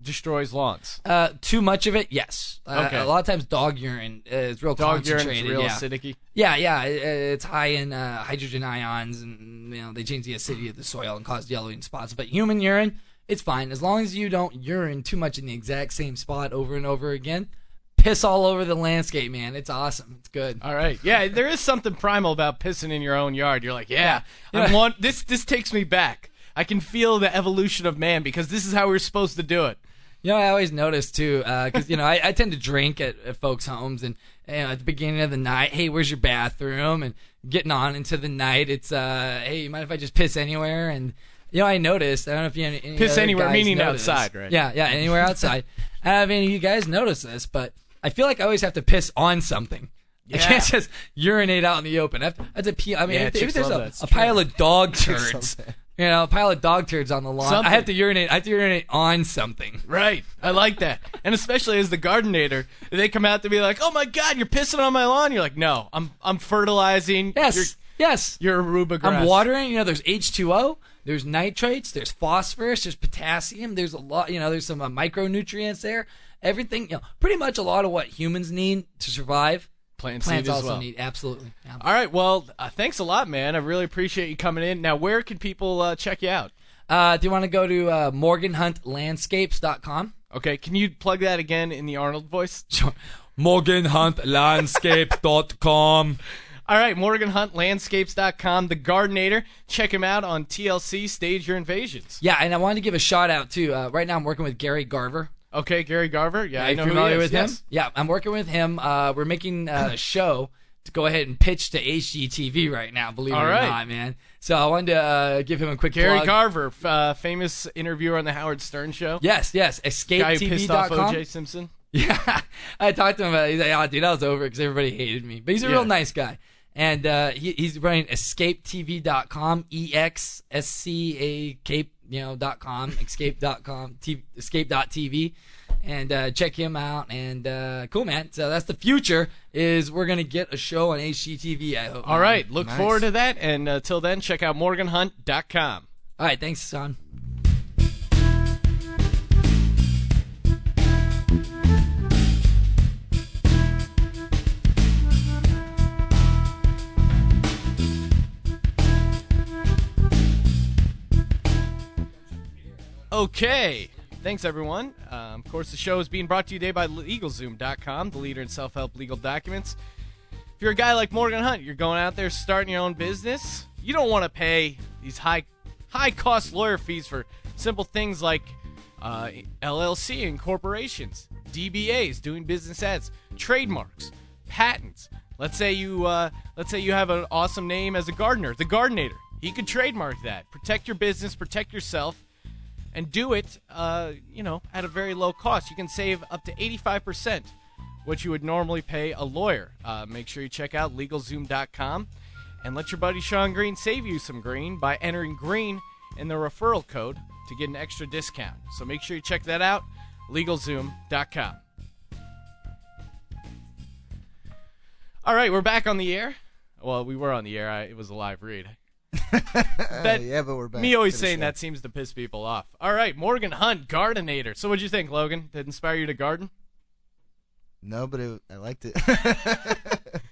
destroys lawns? uh, too much of it? Yes. Uh, Okay. A lot of times, dog urine is real Dog concentrated. real yeah. acidic. Yeah, yeah. it- it's high in uh, hydrogen ions, and you know they change the acidity of the soil and cause yellowing spots. But human urine, it's fine as long as you don't urine too much in the exact same spot over and over again. Piss all over the landscape, man. It's awesome. It's good. All right. Yeah, there is something primal about pissing in your own yard. You're like, yeah, Yeah. I'm one. This this takes me back. I can feel the evolution of man because this is how we are supposed to do it. You know, I always notice too, because you know, I, I tend to drink at, at folks' homes, and you know, at the beginning of the night, hey, where's your bathroom? And getting on into the night, it's uh, hey, you mind if I just piss anywhere? And you know, I noticed. I don't know if you any, any Piss anywhere, meaning outside, right? Yeah, yeah, anywhere outside. I don't know if any of you guys notice this, but I feel like I always have to piss on something. Yeah. I can't just urinate out in the open. I have to, I have to pee. I mean, Yeah, if, if there's a, a pile of dog turds, you know, a pile of dog turds on the lawn, I have to urinate. I have to urinate on something. Right. I like that. And especially as the gardenator, they come out to be like, "Oh my God, you're pissing on my lawn." You're like, "No, I'm I'm fertilizing." Yes. You're, yes. you're aruba grass. I'm watering. You know, there's H2O, there's nitrates, there's phosphorus, there's potassium, there's a lot. You know, there's some uh, micronutrients there. Everything, you know, pretty much a lot of what humans need to survive. Plant Plants as also well. need absolutely. Yeah. All right. Well, uh, thanks a lot, man. I really appreciate you coming in. Now, where can people uh, check you out? Uh, do you want to go to uh, morganhuntlandscapes.com? Okay. Can you plug that again in the Arnold voice? Sure. morganhuntlandscape.com. All right, MorganHuntLandscapes.com, the Gardenator. Check him out on TLC. Stage your invasions. Yeah, and I wanted to give a shout out too. Uh, right now, I'm working with Gary Garver. Okay, Gary Garver. Yeah, Are I you know who he familiar is, with yes. him? Yeah, I'm working with him. Uh, we're making a show to go ahead and pitch to HGTV right now. Believe All it or right. not, man. So I wanted to uh, give him a quick Gary plug. Garver, f- uh, famous interviewer on the Howard Stern Show. Yes, yes. Guy who pissed off EscapeTV.com. O.J. Simpson. Yeah, I talked to him about. it. He's like, "Oh, dude, that was over because everybody hated me." But he's a Yeah. real nice guy, and uh, he, he's running EscapeTV.com, E X S C A Cape, you know, dot com, Escape.com, t- TV, and uh, check him out. And uh, cool, man. So that's the future. Is we're gonna get a show on HGTV. I hope. All man. right, look Nice. forward to that. And uh, till then, check out MorganHunt.com. All right, thanks, son. Okay. Thanks, everyone. Um, of course, the show is being brought to you today by LegalZoom.com, the leader in self help legal documents. If you're a guy like Morgan Hunt, you're going out there starting your own business, you don't want to pay these high high cost lawyer fees for simple things like uh, LLC and corporations, DBAs, doing business ads, trademarks, patents. Let's say you uh, let's say you have an awesome name as a gardener, the Gardenator. He could trademark that. Protect your business, protect yourself and do it, uh, you know, at a very low cost. You can save up to 85% what you would normally pay a lawyer. Uh, make sure you check out LegalZoom.com and let your buddy Sean Green save you some green by entering green in the referral code to get an extra discount. So make sure you check that out. LegalZoom.com. All right, we're back on the air. Well, we were on the air. I, it was a live read. That- yeah, but we're back. Me always saying that seems to piss people off. All right, Morgan Hunt, Gardenator. So what'd you think, Logan? Did it inspire you to garden? No, but it, I liked it. Appreciate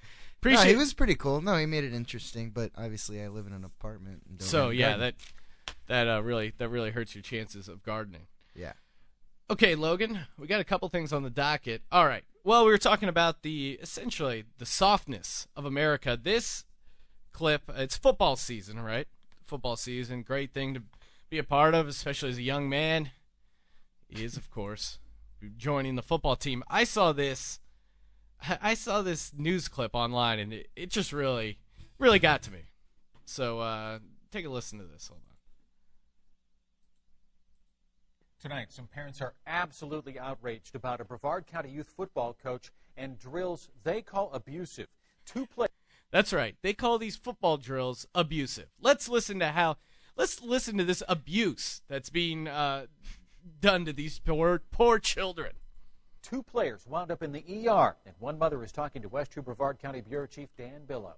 no, he was pretty cool. No, he made it interesting, but obviously I live in an apartment. And don't So yeah, garden. that that uh, really that really hurts your chances of gardening. Yeah. Okay, Logan, we got a couple things on the docket. All right. Well, we were talking about the essentially the softness of America. This clip, it's football season, right? Football season, great thing to be a part of, especially as a young man. He is, of course, joining the football team. I saw this. I saw this news clip online, and it, it just really, really got to me. So uh, take a listen to this. Hold on. Tonight, some parents are absolutely outraged about a Brevard County youth football coach and drills they call abusive. Two players. That's right. They call these football drills abusive. Let's listen to how. Let's listen to this abuse that's being uh, done to these poor, poor children. Two players wound up in the ER, and one mother is talking to WESH 2 Brevard County Bureau Chief Dan Billow.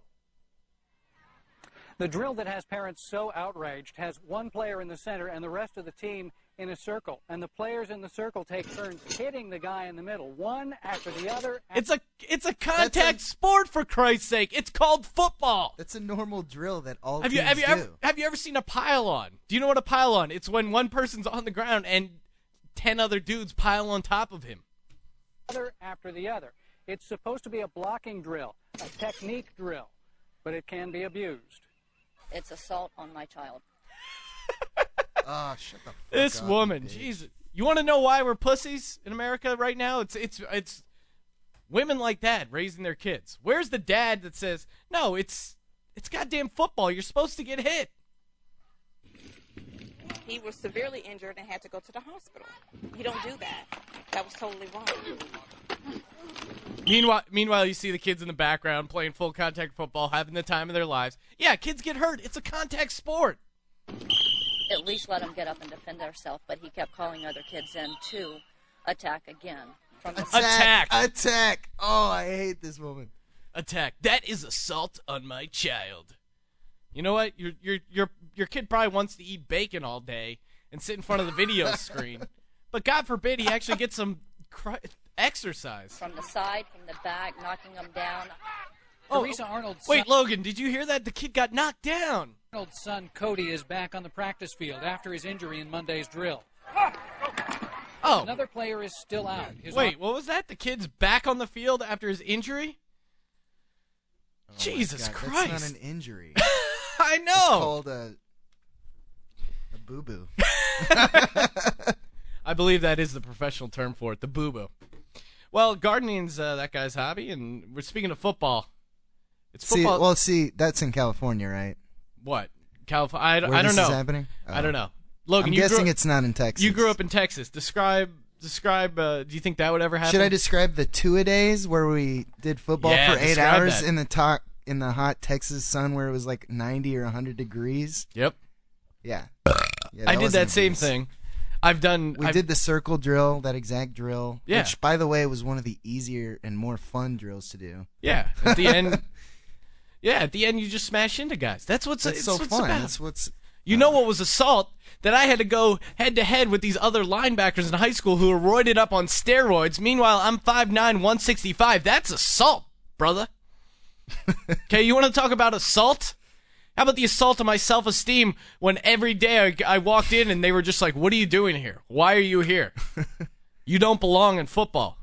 The drill that has parents so outraged has one player in the center and the rest of the team in a circle. And the players in the circle take turns hitting the guy in the middle, one after the other. It's a it's a contact sport for Christ's sake. It's called football. That's a normal drill that all Have you have you do. ever have you ever seen a pylon? Do you know what a pylon? It's when one person's on the ground and ten other dudes pile on top of him. other after the other. It's supposed to be a blocking drill, a technique drill, but it can be abused. It's assault on my child. Ah, shut the fuck This up, woman, you. Jesus. You want to know why we're pussies in America right now? It's it's it's women like that raising their kids. Where's the dad that says, "No, it's it's goddamn football. You're supposed to get hit." He was severely injured and had to go to the hospital. You don't do that. That was totally wrong. Meanwhile, meanwhile, you see the kids in the background playing full contact football, having the time of their lives. Yeah, kids get hurt. It's a contact sport. At least let him get up and defend himself, but he kept calling other kids in to attack again. From the Attack. Attack! Oh, I hate this woman. Attack. That is assault on my child. You know what? Your your your your kid probably wants to eat bacon all day and sit in front of the video screen, but God forbid he actually gets some cr- exercise. From the side, from the back, knocking them down. Teresa Arnold's Wait, son, Logan, did you hear that? The kid got knocked down. Arnold's son Cody is back on the practice field after his injury in Monday's drill. Oh. Another player is still out. His Wait, what was that? The kid's back on the field after his injury? Oh Jesus God, Christ. That's not an injury. I It's know. called a a boo boo. I believe that is the professional term for it, the boo boo. Well, gardening's uh, that guy's hobby, and we're speaking of football. It's See, football. well, see, that's in California, right? what? California? I, Where I don't this know. is happening? I Oh. don't know. Logan, I'm you guessing grew, it's not in Texas. You grew up in Texas. Describe. Describe. Uh, do you think that would ever happen? Should I describe the two a days where we did football Yeah, for eight hours that. in the to- in the hot Texas sun where it was like 90 or 100 degrees? Yep. Yeah. Yeah, I did that same abuse. thing. I've done. We I've, did the circle drill, that exact drill. Yeah. Which, by the way, was one of the easier and more fun drills to do. Yeah. At the end. yeah. At the end, you just smash into guys. That's what's. That's it's so what's fun. about. That's what's. You know uh, what was assault? That I had to go head to head with these other linebackers in high school who were roided up on steroids. Meanwhile, I'm 5'9", 165. That's assault, brother. okay, you want to talk about assault? How about the assault on my self esteem when every day I, I walked in and they were just like, "What are you doing here? Why are you here? you don't belong in football."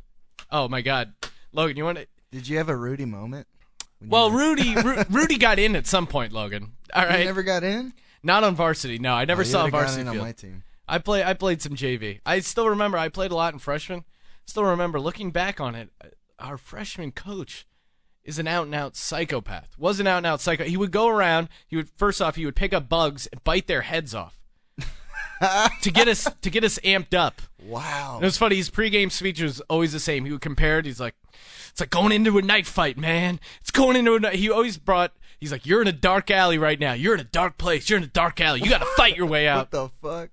Oh my God, Logan, you want to? Did you have a Rudy moment? Well, Rudy, Ru- Rudy got in at some point. Logan, All right. You never got in? Not on varsity. No, I never Oh, you saw a would've gotten varsity in on field. my team. I play. I played some JV. I still remember. I played a lot in freshman. Still remember looking back on it. uh, Our freshman coach is an out and out psychopath. Was an out and out psycho. He would go around. He would first off he would pick up bugs and bite their heads off to get us to get us amped up. Wow. And it was funny. His pregame speech was always the same. He would compare it. He's like, "It's like going into a night fight, man. It's going into a." Night. He always brought. He's like, "You're in a dark alley right now. You're in a dark place. You're in a dark alley. You got to fight your way out." What the fuck?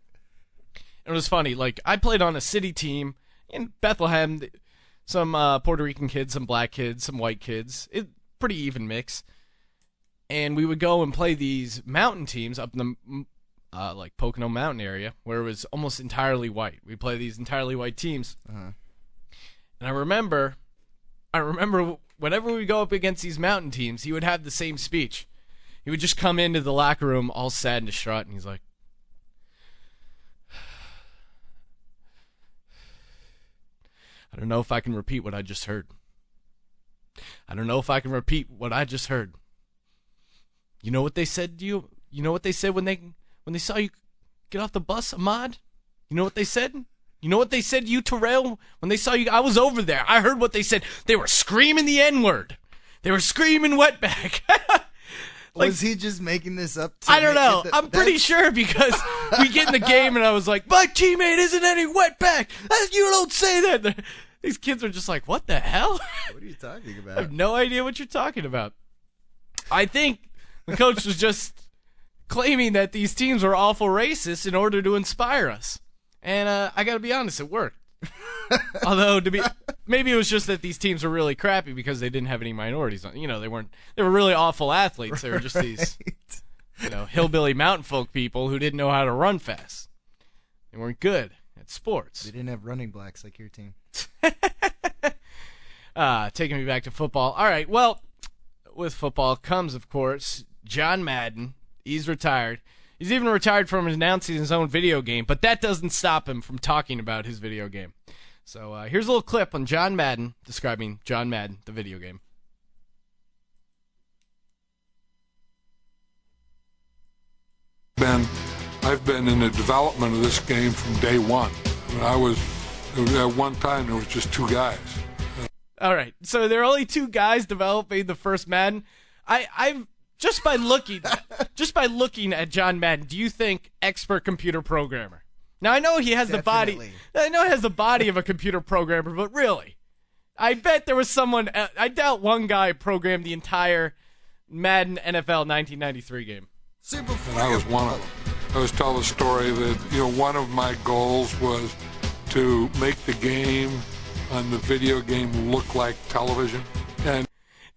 And it was funny. Like I played on a city team, in Bethlehem, some uh, Puerto Rican kids, some black kids, some white kids. It pretty even mix. And we would go and play these mountain teams up in the uh, like Pocono Mountain area, where it was almost entirely white. We play these entirely white teams. Uh-huh. And I remember, I remember whenever we go up against these mountain teams, he would have the same speech. He would just come into the locker room all sad and distraught, and he's like, I don't know if I can repeat what I just heard. I don't know if I can repeat what I just heard. You know what they said to you? You know what they said when they when they saw you get off the bus, Ahmad? You know what they said? You know what they said to you, Terrell, when they saw you? I was over there. I heard what they said. They were screaming the N word. They were screaming wetback. was he just making this up? To I don't know. the- I'm pretty sure because we get in the game and I was like, my teammate isn't any wetback. You don't say that. These kids are just like, what the hell? What are you talking about? I have no idea what you're talking about. I think the coach was just claiming that these teams were awful racist in order to inspire us. And uh, I got to be honest, it worked. Although to be, maybe it was just that these teams were really crappy because they didn't have any minorities. on You know, they weren't. They were really awful athletes. They were just these, you know, hillbilly mountain folk people who didn't know how to run fast. They weren't good at sports. They didn't have running blacks like your team. Ah, taking me back to football. All right, well, with football comes, of course, John Madden. He's retired. He's even retired from announcing his own video game, but that doesn't stop him from talking about his video game. So uh, here's a little clip on John Madden describing John Madden, the video game. been I've been in the development of this game from day one. When I was at one time there was just two guys. All right, so there are only two guys developing the first Madden. I, I've just by looking, just by looking at John Madden, do you think expert computer programmer? Now I know he has the body. I know he has the body of a computer programmer, but really, I bet there was someone. uh, I doubt one guy programmed the entire Madden NFL 1993 game. Super. And I was one of them. I was tell the story that you know one of my goals was to make the game on the video game look like television. And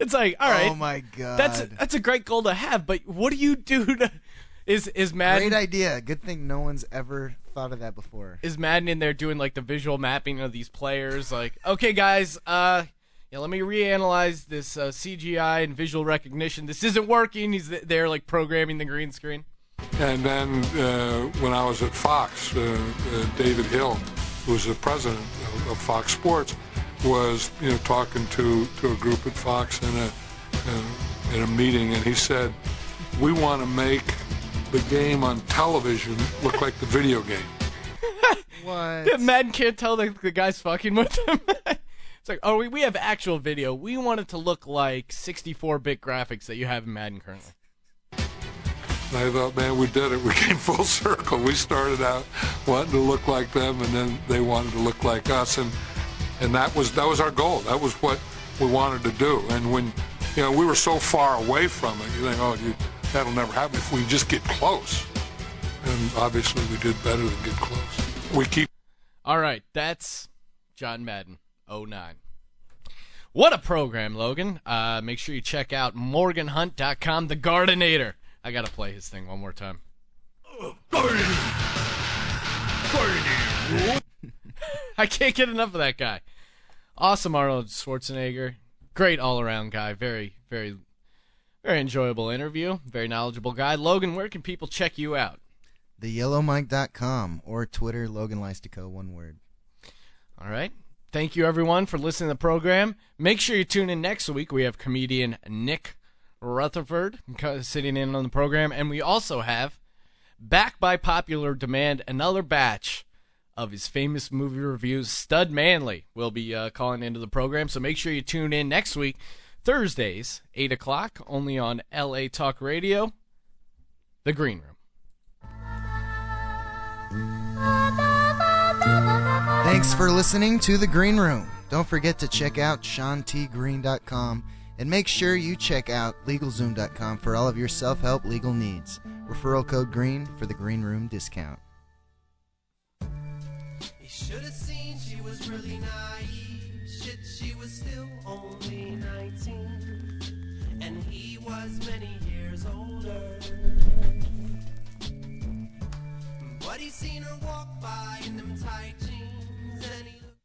It's like, all right, Oh my god. that's that's a great goal to have, but what do you do to? Is is Madden great idea. Good thing no one's ever thought of that before. is Madden in there doing like the visual mapping of these players? Like, okay, guys, uh, yeah, let me reanalyze this uh, CGI and visual recognition. This isn't working. He's there like programming the green screen. And then uh, when I was at Fox, uh, uh, David Hill, who was the president of, of Fox Sports, was you know talking to, to a group at Fox in a uh, in a meeting, and he said, "We want to make the game on television look like the video game." What? Madden can't tell the, the guy's fucking with him. it's like, oh, we, we have actual video. We want it to look like 64-bit graphics that you have in Madden currently. I thought, man, we did it. We came full circle. We started out wanting to look like them, and then they wanted to look like us, and and that was that was our goal. That was what we wanted to do. And when you know we were so far away from it, you think, oh, you, that'll never happen if we just get close. And obviously, we did better than get close. We keep All right, that's John Madden 09. What a program, Logan. Uh, make sure you check out morganhunt.com, the Gardenator. I got to play his thing one more time. I can't get enough of that guy. Awesome Arnold Schwarzenegger. Great all around guy. Very, very, very enjoyable interview. Very knowledgeable guy. Logan, where can people check you out? TheYellowMike.com or Twitter, Logan Lystico, one word. All right. Thank you, everyone, for listening to the program. Make sure you tune in next week. We have comedian Nick Rutherford sitting in on the program. And we also have, back by popular demand, another batch of his famous movie reviews. Stud Manley will be uh, calling into the program. So make sure you tune in next week, Thursdays, 8 o'clock, only on LA Talk Radio, The Green Room. Thanks for listening to The Green Room. Don't forget to check out SeanTGreen.com and make sure you check out LegalZoom.com for all of your self help legal needs. Referral code GREEN for the Green Room discount. He should have seen she was really naive. Shit, she was still only 19. And he was many years older. But he seen her walk by in them tight